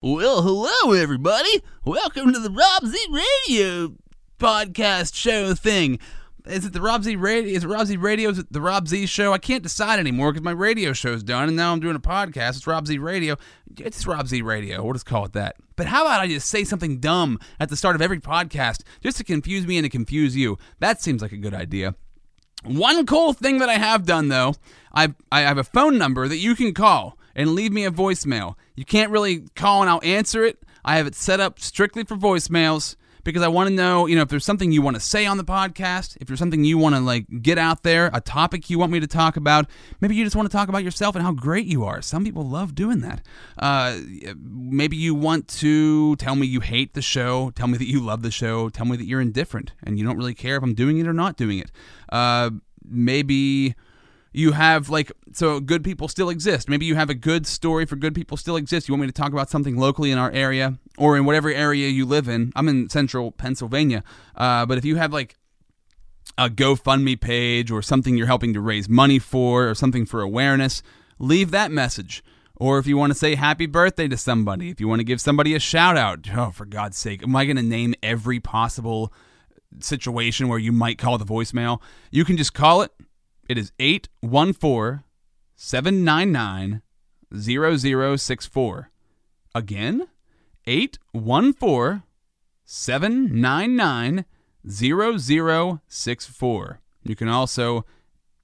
Well, hello, everybody. Welcome to the Rob Z Radio podcast show thing. Is it the Rob Z Radio? Is it Rob Z Radio? Is it the Rob Z Show? I can't decide anymore because my radio show's done, and now I'm doing a podcast. It's Rob Z Radio. It's Rob Z Radio. We'll just call it that. But how about I just say something dumb at the start of every podcast just to confuse me and to confuse you? That seems like a good idea. One cool thing that I have done though, I I have a phone number that you can call and leave me a voicemail. You can't really call and I'll answer it. I have it set up strictly for voicemails because I want to know, you know, if there's something you want to say on the podcast, if there's something you want to like get out there, a topic you want me to talk about, maybe you just want to talk about yourself and how great you are. Some people love doing that. Uh, maybe you want to tell me you hate the show, tell me that you love the show, tell me that you're indifferent and you don't really care if I'm doing it or not doing it. Uh, maybe you have like so good people still exist. Maybe you have a good story for good people still exist. You want me to talk about something locally in our area or in whatever area you live in. I'm in central pennsylvania uh, but if you have like a gofundme page or something you're helping to raise money for or something for awareness leave that message. Or if you want to say happy birthday to somebody if you want to give somebody a shout out oh for god's sake am i going to name every possible situation where you might call the voicemail? You can just call it it is 814 799 0064. Again, 814 799 0064. You can also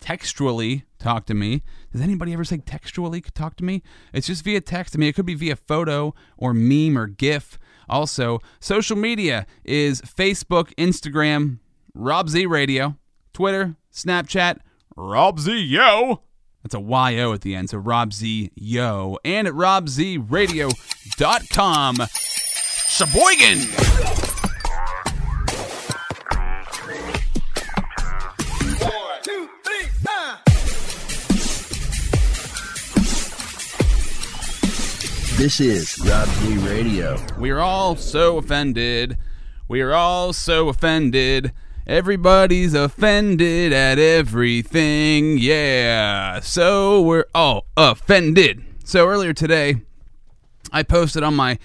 textually talk to me. Does anybody ever say textually talk to me? It's just via text. I mean, it could be via photo or meme or GIF. Also, social media is Facebook, Instagram, Rob Z Radio, Twitter, Snapchat, Rob Z Yo. That's a Y-O at the end, so Rob Z Yo. And at robzradio.com. Sheboygan! This is Rob Z Radio. We are all so offended. We are all so offended. Everybody's offended at everything. Yeah. So we're all offended. So earlier today, I posted on my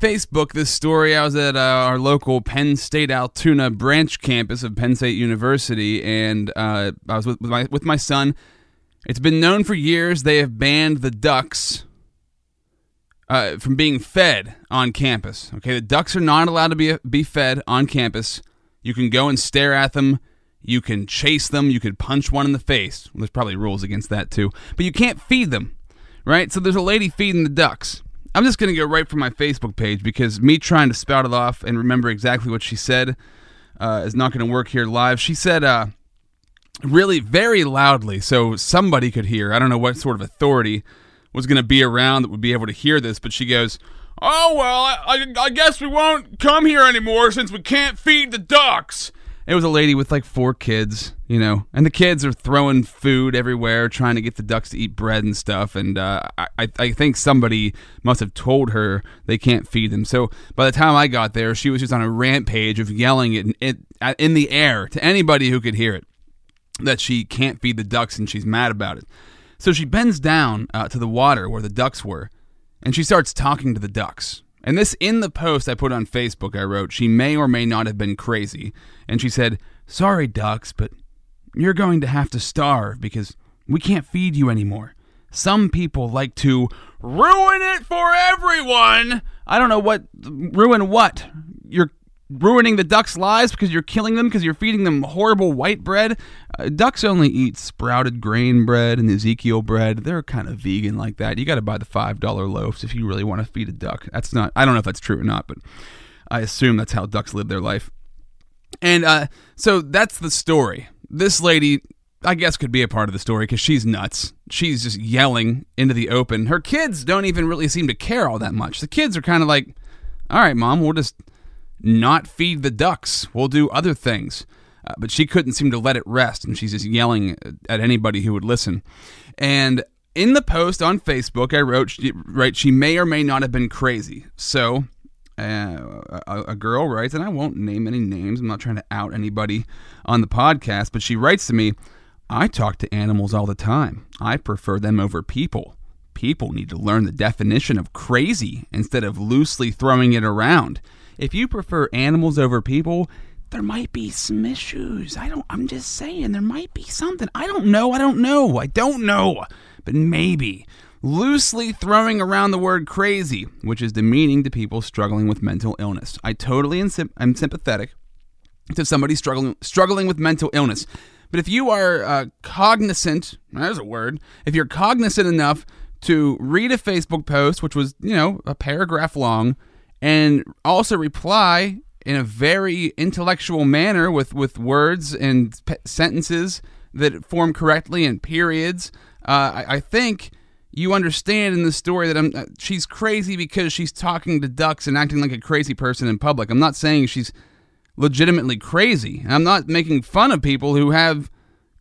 Facebook this story. I was at uh, our local Penn State Altoona branch campus of Penn State University, and uh, I was with, with my with my son. It's been known for years they have banned the ducks uh, from being fed on campus. Okay, the ducks are not allowed to be be fed on campus. You can go and stare at them. You can chase them. You could punch one in the face. Well, there's probably rules against that too. But you can't feed them, right? So there's a lady feeding the ducks. I'm just going to go right from my Facebook page because me trying to spout it off and remember exactly what she said uh, is not going to work here live. She said, uh, really very loudly, so somebody could hear. I don't know what sort of authority was going to be around that would be able to hear this, but she goes, Oh, well, I, I, guess we won't come here anymore since we can't feed the ducks. It was a lady with like four kids, you know, and the kids are throwing food everywhere, trying to get the ducks to eat bread and stuff. And uh, I, I think somebody must have told her they can't feed them. So by the time I got there, she was just on a rampage of yelling it in, in the air to anybody who could hear it that she can't feed the ducks and she's mad about it. So she bends down uh, to the water where the ducks were, and she starts talking to the ducks. And this in the post I put on Facebook, I wrote, she may or may not have been crazy. And she said, Sorry, ducks, but you're going to have to starve because we can't feed you anymore. Some people like to ruin it for everyone. I don't know what, ruin what? You're ruining the ducks' lives because you're killing them because you're feeding them horrible white bread. Uh, ducks only eat sprouted grain bread and Ezekiel bread. They're kind of vegan like that. You got to buy the five dollar loaves if you really want to feed a duck. That's not. I don't know if that's true or not, but I assume that's how ducks live their life. And uh, so that's the story. This lady. I guess could be a part of the story because she's nuts. She's just yelling into the open. Her kids don't even really seem to care all that much. The kids are kind of like, "All right, mom, we'll just not feed the ducks. We'll do other things. Uh, but she couldn't seem to let it rest, and she's just yelling at anybody who would listen. And in the post on Facebook, I wrote, she, right, she may or may not have been crazy. So uh, a, a, girl writes, and I won't name any names. I'm not trying to out anybody on the podcast, but she writes to me, I talk to animals all the time. I prefer them over people. People need to learn the definition of crazy instead of loosely throwing it around. If you prefer animals over people, there might be some issues. I don't I'm just saying there might be something. I don't know. I don't know. I don't know. But maybe loosely throwing around the word crazy, which is demeaning to people struggling with mental illness. I totally am sympathetic to somebody struggling struggling with mental illness. But if you are uh, cognizant, there's a word. If you're cognizant enough to read a Facebook post, which was you know a paragraph long, and also reply in a very intellectual manner with with words and sentences that form correctly and periods, uh, I, I think you understand in the story that I'm, uh, she's crazy because she's talking to ducks and acting like a crazy person in public. I'm not saying she's legitimately crazy. I'm not making fun of people who have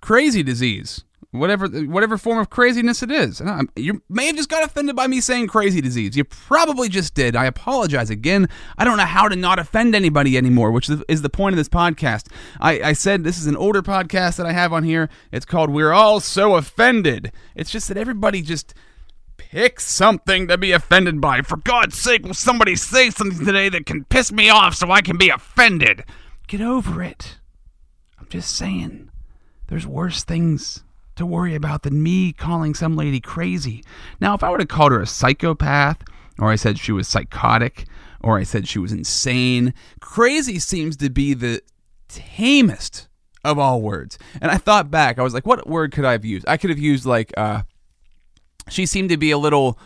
crazy disease, whatever whatever form of craziness it is. You may have just got offended by me saying crazy disease. You probably just did. I apologize again. I don't know how to not offend anybody anymore, which is the point of this podcast. I, I said this is an older podcast that I have on here. It's called "We're All So Offended." It's just that everybody just Pick something to be offended by. For God's sake, will somebody say something today that can piss me off so I can be offended? Get over it. I'm just saying, there's worse things to worry about than me calling some lady crazy. Now, if I would have called her a psychopath, or I said she was psychotic, or I said she was insane, crazy seems to be the tamest of all words. And I thought back, I was like, what word could I have used? I could have used like uh, she seemed to be a little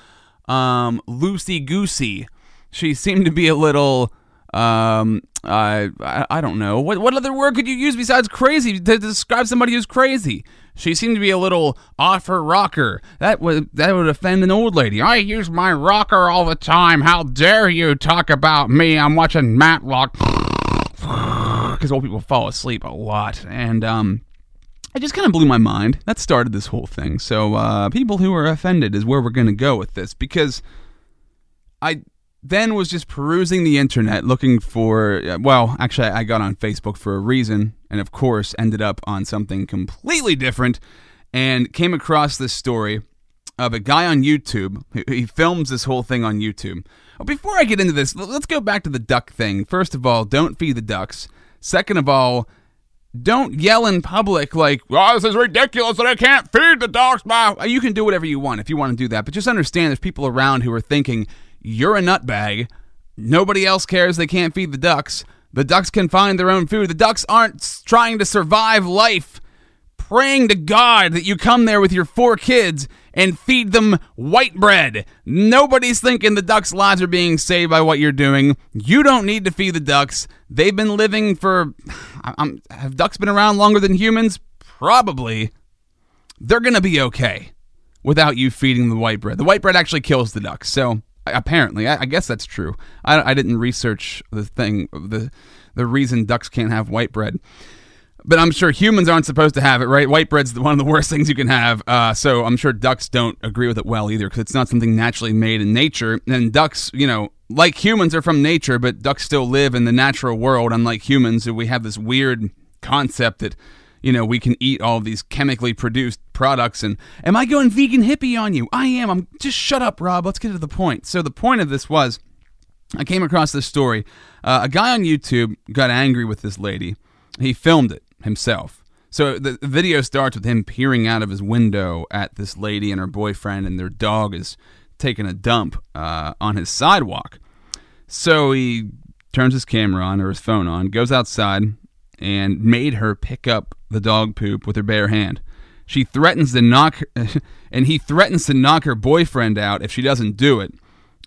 um, loosey goosey. She seemed to be a little. Um, I, I don't know what what other word could you use besides crazy to describe somebody who's crazy. She seemed to be a little off her rocker. That would that would offend an old lady. I use my rocker all the time. How dare you talk about me? I'm watching Matlock because old people fall asleep a lot, and um, it just kind of blew my mind. That started this whole thing. So, uh, people who are offended is where we're going to go with this because I then was just perusing the internet looking for, uh, well, actually, I got on Facebook for a reason, and of course, ended up on something completely different and came across this story of a guy on YouTube. He films this whole thing on YouTube. Before I get into this, let's go back to the duck thing. First of all, don't feed the ducks. Second of all, don't yell in public like, "Oh, this is ridiculous that I can't feed the dogs." Now you can do whatever you want if you want to do that, but just understand there's people around who are thinking you're a nutbag. Nobody else cares. They can't feed the ducks. The ducks can find their own food. The ducks aren't trying to survive life, praying to God that you come there with your four kids and feed them white bread. Nobody's thinking the ducks' lives are being saved by what you're doing. You don't need to feed the ducks. They've been living for. I'm, have ducks been around longer than humans? Probably. They're going to be okay without you feeding the white bread. The white bread actually kills the ducks. So apparently, I, I guess that's true. I, I didn't research the thing, the the reason ducks can't have white bread but I'm sure humans aren't supposed to have it, right? White bread's one of the worst things you can have. Uh, so I'm sure ducks don't agree with it well either because it's not something naturally made in nature. And ducks, you know, like humans are from nature, but ducks still live in the natural world, unlike humans. So we have this weird concept that, you know, we can eat all these chemically produced products. And am I going vegan hippie on you? I am. I'm just shut up, Rob. Let's get to the point. So the point of this was I came across this story. Uh, a guy on YouTube got angry with this lady. He filmed it himself. So the video starts with him peering out of his window at this lady and her boyfriend, and their dog is taking a dump uh, on his sidewalk. So he turns his camera on or his phone on, goes outside, and made her pick up the dog poop with her bare hand. She threatens to knock, and he threatens to knock her boyfriend out if she doesn't do it.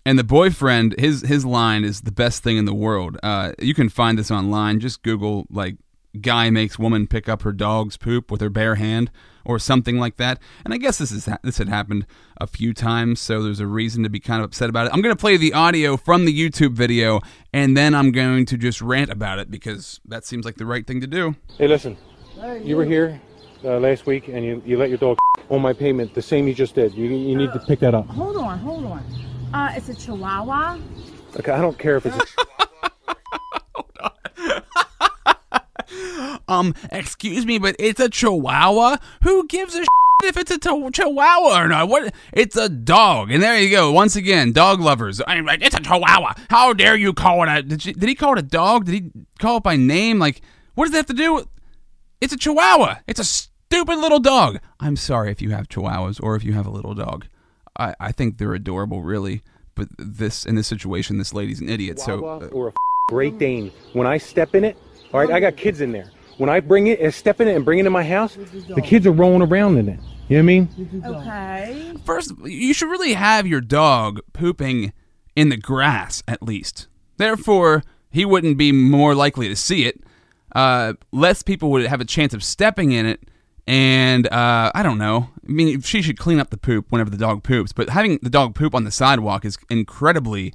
And the boyfriend, his his line is the best thing in the world. Uh, you can find this online. Just Google like guy makes woman pick up her dog's poop with her bare hand or something like that. And I guess this is this had happened a few times, so there's a reason to be kind of upset about it. I'm going to play the audio from the YouTube video and then I'm going to just rant about it because that seems like the right thing to do. Hey, listen. You were here uh, last week and you, you let your dog on my payment the same you just did. You, you need to pick that up. Hold on, hold on. Uh, it's a Chihuahua. Okay, I don't care if it's a um, excuse me, but it's a chihuahua? Who gives a if it's a ch- chihuahua or not. What? It's a dog, and there you go. Once again, dog lovers. I'm like, it's a chihuahua. How dare you call it a? Did, she, did he call it a dog? Did he call it by name? Like, what does that have to do with? It's a chihuahua. It's a stupid little dog. I'm sorry if you have chihuahuas or if you have a little dog. I, I think they're adorable, really. But this in this situation, this lady's an idiot. So uh, or a f- Great Dane. When I step in it, all right, I got kids in there. When I bring it, and step in it and bring it in my house, the kids are rolling around in it. You know what I mean? Okay. First, you should really have your dog pooping in the grass at least. Therefore, he wouldn't be more likely to see it. Uh, less people would have a chance of stepping in it. And uh, I don't know. I mean, she should clean up the poop whenever the dog poops. But having the dog poop on the sidewalk is incredibly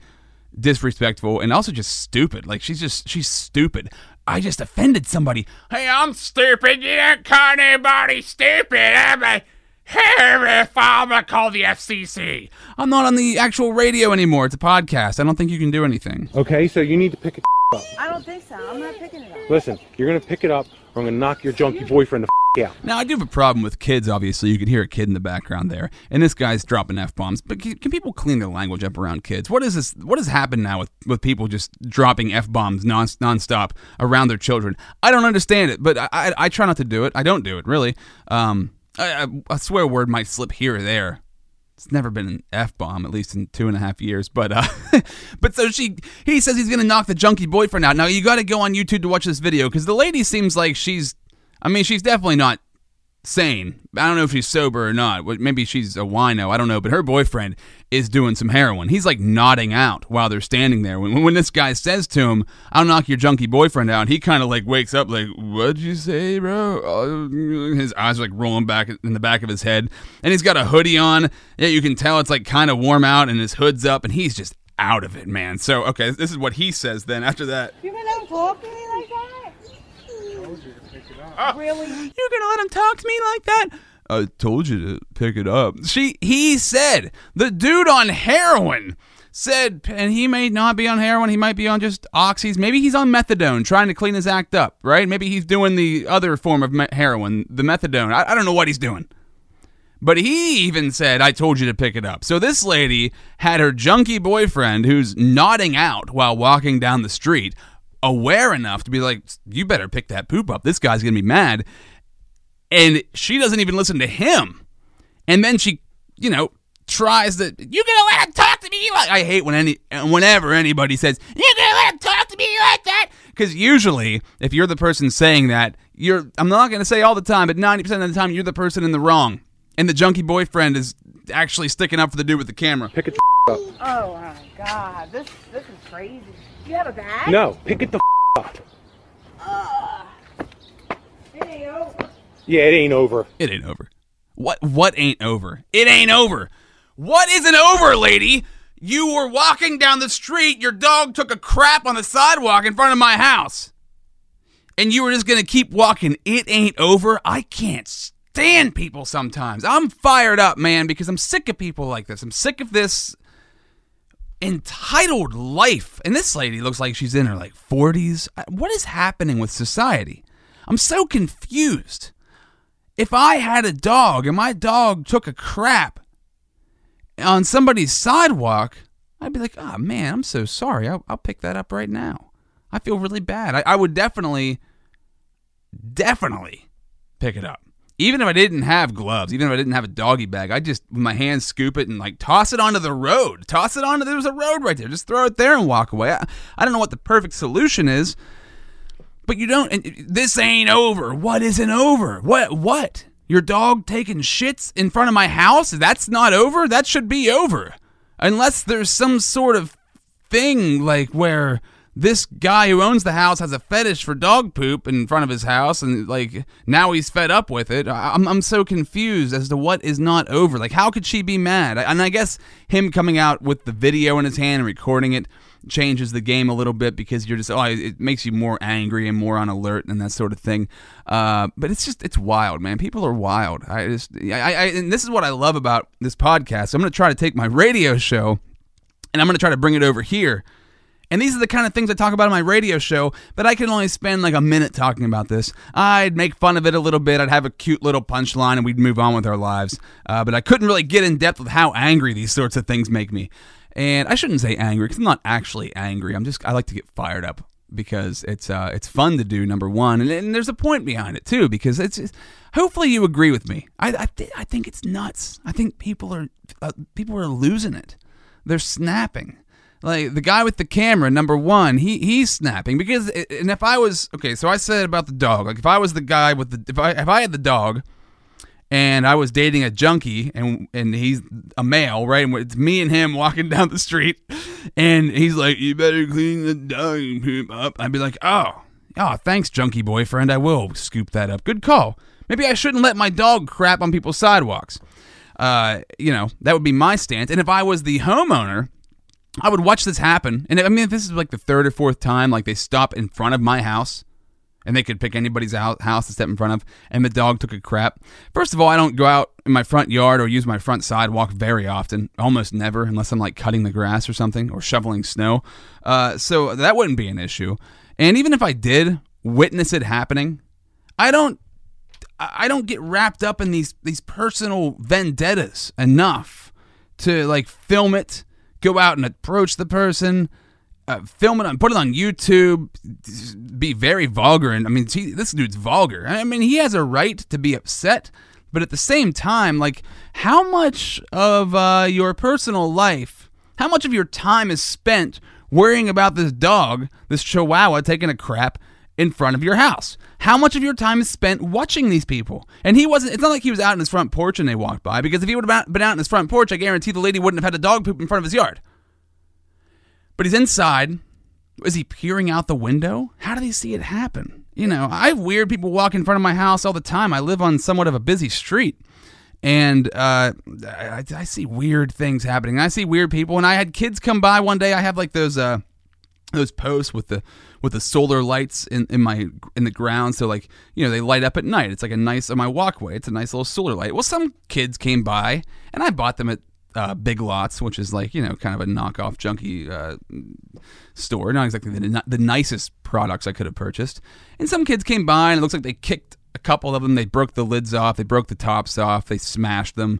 disrespectful and also just stupid. Like she's just she's stupid. I just offended somebody. Hey, I'm stupid. You don't call anybody stupid. I'm a here if I'm gonna call the FCC. I'm not on the actual radio anymore. It's a podcast. I don't think you can do anything. Okay, so you need to pick it up. I don't think so. I'm not picking it up. Listen, you're gonna pick it up, I'm gonna knock your junkie boyfriend the f- out. Now I do have a problem with kids. Obviously, you could hear a kid in the background there, and this guy's dropping f bombs. But can, can people clean their language up around kids? What is this? What has happened now with, with people just dropping f bombs non nonstop around their children? I don't understand it, but I, I, I try not to do it. I don't do it really. Um, I, I, a swear word might slip here or there. It's never been an f bomb, at least in two and a half years. But uh, but so she he says he's gonna knock the junkie boyfriend out. Now you got to go on YouTube to watch this video because the lady seems like she's. I mean, she's definitely not sane. I don't know if she's sober or not. Maybe she's a wino. I don't know. But her boyfriend is doing some heroin. He's like nodding out while they're standing there. When, when this guy says to him, I'll knock your junkie boyfriend out, he kind of like wakes up like, What'd you say, bro? Uh, His eyes are like rolling back in the back of his head. And he's got a hoodie on. Yeah, you can tell it's like kind of warm out and his hood's up and he's just out of it, man. So, okay, this is what he says then after that. To me like that? Really? You're gonna let him talk to me like that? I told you to pick it up. She, he said, the dude on heroin said, and he may not be on heroin. He might be on just oxys. Maybe he's on methadone, trying to clean his act up, right? Maybe he's doing the other form of me- heroin, the methadone. I, I don't know what he's doing. But he even said, I told you to pick it up. So this lady had her junkie boyfriend who's nodding out while walking down the street, aware enough to be like, You better pick that poop up. This guy's going to be mad. And she doesn't even listen to him. And then she, you know, tries to, You're going to let him talk to me like I hate when any, whenever anybody says, You're going to let him talk to me like that. Because usually, if you're the person saying that, you're, I'm not going to say all the time, but 90% of the time, you're the person in the wrong and the junkie boyfriend is actually sticking up for the dude with the camera. Pick it up. Oh my god, this this is crazy. You have a bag? No, pick it the f- up. Hey, yo. Yeah, it ain't over. It ain't over. What what ain't over? It ain't over. What isn't over, lady? You were walking down the street, your dog took a crap on the sidewalk in front of my house. And you were just gonna keep walking. It ain't over. I can't stand people sometimes. I'm fired up, man, because I'm sick of people like this. I'm sick of this entitled life. And this lady looks like she's in her like 40s. Uh, what is happening with society? I'm so confused. If I had a dog and my dog took a crap on somebody's sidewalk, I'd be like, oh man, I'm so sorry. I'll, I'll pick that up right now. I feel really bad. I, I would definitely, definitely pick it up. Even if I didn't have gloves, even if I didn't have a doggy bag, I just with my hands scoop it and like toss it onto the road. Toss it onto there's a road right there. Just throw it there and walk away. I, I don't know what the perfect solution is, but you don't. This ain't over. What isn't over? What? What? Your dog taking shits in front of my house? That's not over. That should be over, unless there's some sort of thing like where this guy who owns the house has a fetish for dog poop in front of his house and like now he's fed up with it. I'm, I'm so confused as to what is not over. Like how could she be mad? And i guess him coming out with the video in his hand and recording it changes the game a little bit because you're just oh it makes you more angry and more on alert and that sort of thing. Uh, but it's just it's wild man. People are wild. I just I, I and this is what i love about this podcast. I'm going to try to take my radio show and i'm going to try to bring it over here And these are the kind of things I talk about on my radio show, but I can only spend like a minute talking about this. I'd make fun of it a little bit. I'd have a cute little punchline and we'd move on with our lives. Uh, but I couldn't really get in depth with how angry these sorts of things make me. And I shouldn't say angry because I'm not actually angry. I'm just, I like to get fired up because it's uh, it's fun to do. Number one, and, and there's a point behind it too because it's. hopefully you agree with me. I I, th- I think it's nuts. I think people are uh, people are losing it. They're snapping. Like the guy with the camera, number one, he he's snapping because. And if I was okay, so I said about the dog. Like if I was the guy with the if I if I had the dog and I was dating a junkie, and and he's a male, right? And it's me and him walking down the street, and he's like, "You better clean the dog poop up." I'd be like, "Oh, oh, thanks, junkie boyfriend. I will scoop that up. Good call. Maybe I shouldn't let my dog crap on people's sidewalks." Uh, you know, that would be my stance. And if I was the homeowner, I would watch this happen. And I mean, if this is like the third or fourth time, like they stop in front of my house and they could pick anybody's house to step in front of, and the dog took a crap. First of all, I don't go out in my front yard or use my front sidewalk very often, almost never, unless I'm like cutting the grass or something or shoveling snow. Uh, so that wouldn't be an issue. And even if I did witness it happening, I don't. I don't get wrapped up in these these personal vendettas enough to like film it, go out and approach the person, uh, film it on, put it on YouTube, be very vulgar. And I mean, he, this dude's vulgar. I mean, he has a right to be upset, but at the same time, like, how much of uh, your personal life, how much of your time is spent worrying about this dog, this chihuahua taking a crap in front of your house? How much of your time is spent watching these people? And he wasn't, it's not like he was out in his front porch and they walked by, because if he would have been out in his front porch, I guarantee the lady wouldn't have had a dog poop in front of his yard. But he's inside. Is he peering out the window? How do they see it happen? You know, I have weird people walk in front of my house all the time. I live on somewhat of a busy street. And uh, I, I, see weird things happening. I see weird people. And I had kids come by one day. I have like those uh, those posts with the with the solar lights in, in my in the ground. So like you know they light up at night. It's like a nice on my walkway. It's a nice little solar light. Well, some kids came by and I bought them at uh, Big Lots, which is like you know kind of a knockoff junkie uh, store, not exactly the, the nicest products I could have purchased. And some kids came by, and it looks like they kicked a couple of them. They broke the lids off, they broke the tops off, they smashed them,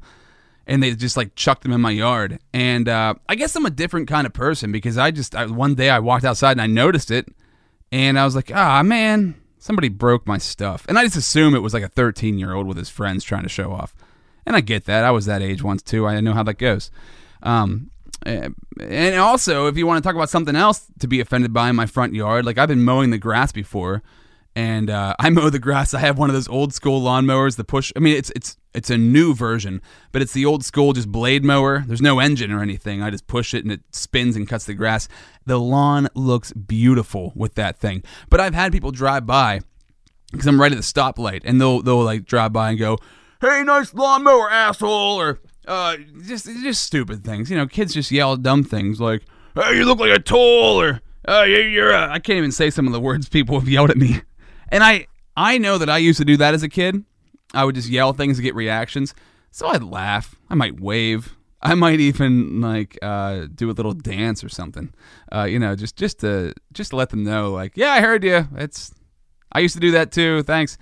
and they just like chucked them in my yard. And uh, I guess I'm a different kind of person because I just I, one day I walked outside and I noticed it, and I was like, ah man, somebody broke my stuff, and I just assume it was like a 13 year old with his friends trying to show off. And I get that. I was that age once too. I know how that goes. Um, and also, if you want to talk about something else to be offended by in my front yard, like I've been mowing the grass before, and uh, I mow the grass. I have one of those old school lawnmowers, the push. I mean, it's it's it's a new version, but it's the old school just blade mower. There's no engine or anything. I just push it and it spins and cuts the grass. The lawn looks beautiful with that thing. But I've had people drive by because I'm right at the stoplight, and they'll they'll like drive by and go, hey, nice lawnmower, asshole, or uh, just just stupid things. You know, kids just yell dumb things like, hey, you look like a tool, or uh, you're, a... I can't even say some of the words people have yelled at me. And I, I know that I used to do that as a kid. I would just yell things to get reactions. So I'd laugh. I might wave. I might even like uh, do a little dance or something. Uh, you know, just just to just to let them know, like, yeah, I heard you. It's I used to do that too. Thanks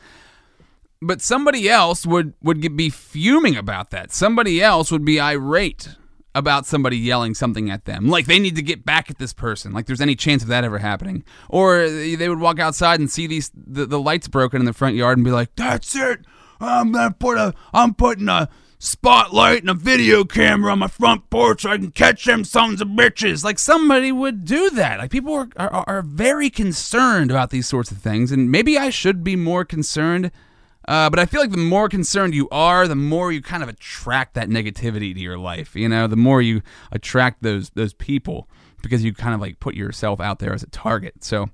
but somebody else would would be fuming about that. Somebody else would be irate about somebody yelling something at them. Like they need to get back at this person. Like there's any chance of that ever happening. Or they would walk outside and see these the, the lights broken in the front yard and be like, "That's it. I'm to put a I'm putting a spotlight and a video camera on my front porch so I can catch them sons of bitches." Like somebody would do that. Like people are are, are very concerned about these sorts of things and maybe I should be more concerned uh, but I feel like the more concerned you are, the more you kind of attract that negativity to your life. You know, the more you attract those those people because you kind of like put yourself out there as a target. So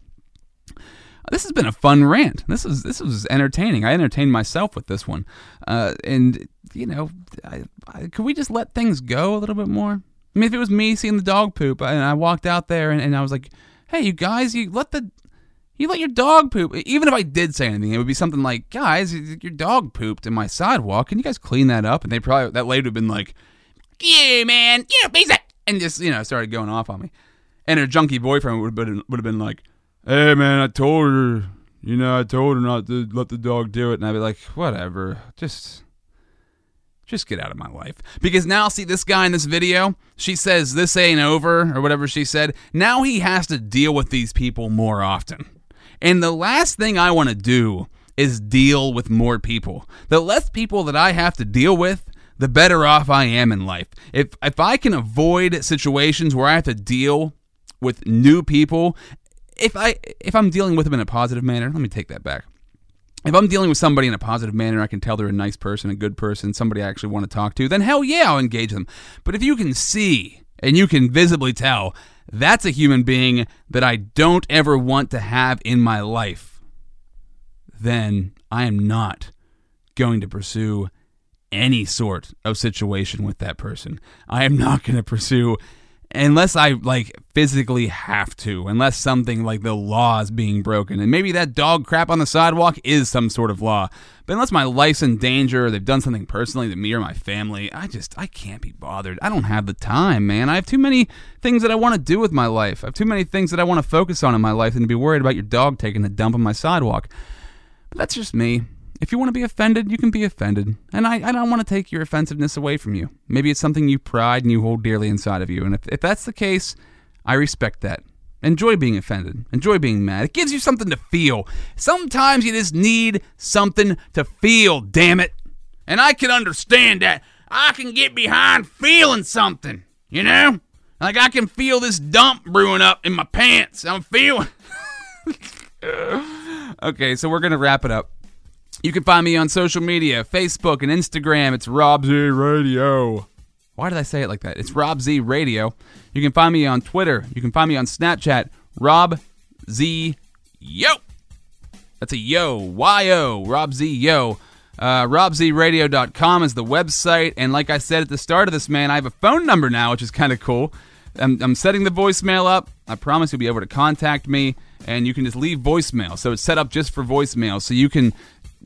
this has been a fun rant. This is this was entertaining. I entertained myself with this one. Uh, and you know, I, I, could we just let things go a little bit more? I mean, if it was me seeing the dog poop and I walked out there and, and I was like, "Hey, you guys, you let the you let your dog poop. Even if I did say anything, it would be something like, guys, your dog pooped in my sidewalk. Can you guys clean that up? And they probably, that lady would have been like, yeah, man, yeah, uh, piece And just, you know, started going off on me. and her junkie boyfriend would have been would have been like, "Hey man, I told her, you know, I told her not to let the dog do it," and I'd be like, "Whatever, just." Just get out of my life. Because now, see, this guy in this video, she says this ain't over, or whatever she said. Now he has to deal with these people more often. And the last thing I want to do is deal with more people. The less people that I have to deal with, the better off I am in life. If if I can avoid situations where I have to deal with new people, if I if I'm dealing with them in a positive manner, let me take that back. If I'm dealing with somebody in a positive manner, I can tell they're a nice person, a good person, somebody I actually want to talk to, then hell yeah, I'll engage them. But if you can see and you can visibly tell that's a human being that I don't ever want to have in my life, then I am not going to pursue any sort of situation with that person. I am not going to pursue unless I like physically have to, unless something like the law is being broken. And maybe that dog crap on the sidewalk is some sort of law. But unless my life's in danger or they've done something personally to me or my family, I just I can't be bothered. I don't have the time, man. I have too many things that I want to do with my life. I have too many things that I want to focus on in my life than to be worried about your dog taking a dump on my sidewalk. But that's just me. If you want to be offended, you can be offended. And I, I don't want to take your offensiveness away from you. Maybe it's something you pride and you hold dearly inside of you. And if, if that's the case, I respect that. Enjoy being offended. Enjoy being mad. It gives you something to feel. Sometimes you just need something to feel, damn it. And I can understand that. I can get behind feeling something, you know? Like I can feel this dump brewing up in my pants. I'm feeling. okay, so we're going to wrap it up. You can find me on social media Facebook and Instagram. It's Rob Z Radio. Why did I say it like that? It's Rob Z Radio. You can find me on Twitter. You can find me on Snapchat. Rob Z Yo. That's a yo. Y O. Rob Z Yo. Uh, RobZRadio.com is the website. And like I said at the start of this, man, I have a phone number now, which is kind of cool. I'm, I'm setting the voicemail up. I promise you'll be able to contact me, and you can just leave voicemail. So it's set up just for voicemail. So you can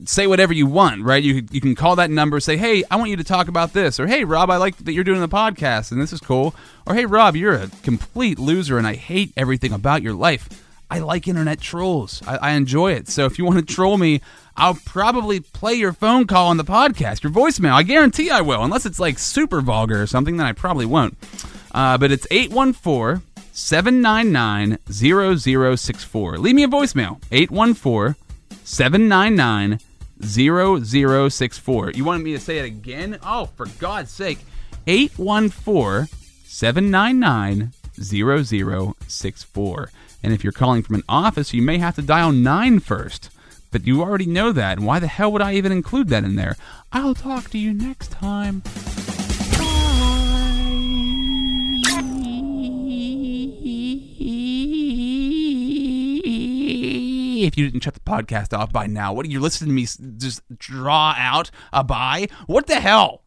say whatever you want, right? You you can call that number, say, "Hey, I want you to talk about this," or "Hey, Rob, I like that you're doing the podcast, and this is cool," or "Hey, Rob, you're a complete loser, and I hate everything about your life." I like internet trolls. I, I enjoy it. So if you want to troll me, I'll probably play your phone call on the podcast, your voicemail. I guarantee I will, unless it's like super vulgar or something, then I probably won't. Uh, but it's 814 799 0064. Leave me a voicemail 814 799 0064. You wanted me to say it again? Oh, for God's sake. 814 799 0064. And if you're calling from an office, you may have to dial 9 first. But you already know that. And why the hell would I even include that in there? I'll talk to you next time. If you didn't shut the podcast off by now, what are you listening to me just draw out uh, a bye? What the hell?